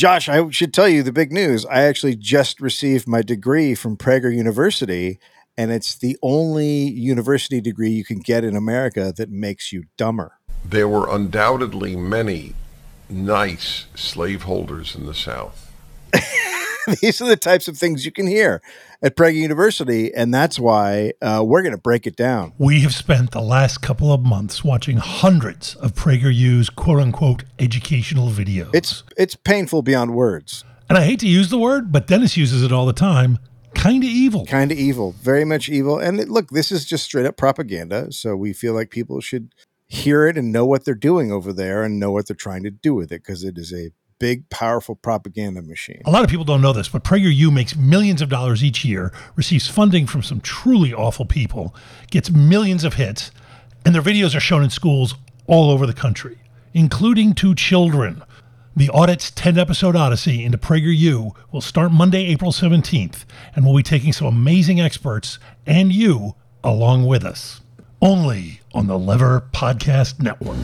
Josh, I should tell you the big news. I actually just received my degree from Prager University, and it's the only university degree you can get in America that makes you dumber. There were undoubtedly many nice slaveholders in the South. These are the types of things you can hear at Prager University, and that's why uh, we're going to break it down. We have spent the last couple of months watching hundreds of PragerU's quote unquote educational videos. It's it's painful beyond words. And I hate to use the word, but Dennis uses it all the time. Kind of evil. Kind of evil. Very much evil. And look, this is just straight up propaganda. So we feel like people should hear it and know what they're doing over there and know what they're trying to do with it because it is a big, powerful propaganda machine. A lot of people don't know this, but PragerU makes millions of dollars each year, receives funding from some truly awful people, gets millions of hits, and their videos are shown in schools all over the country, including to children. The audit's 10 episode odyssey into PragerU will start Monday, April 17th, and we'll be taking some amazing experts and you along with us. Only on the Lever Podcast Network.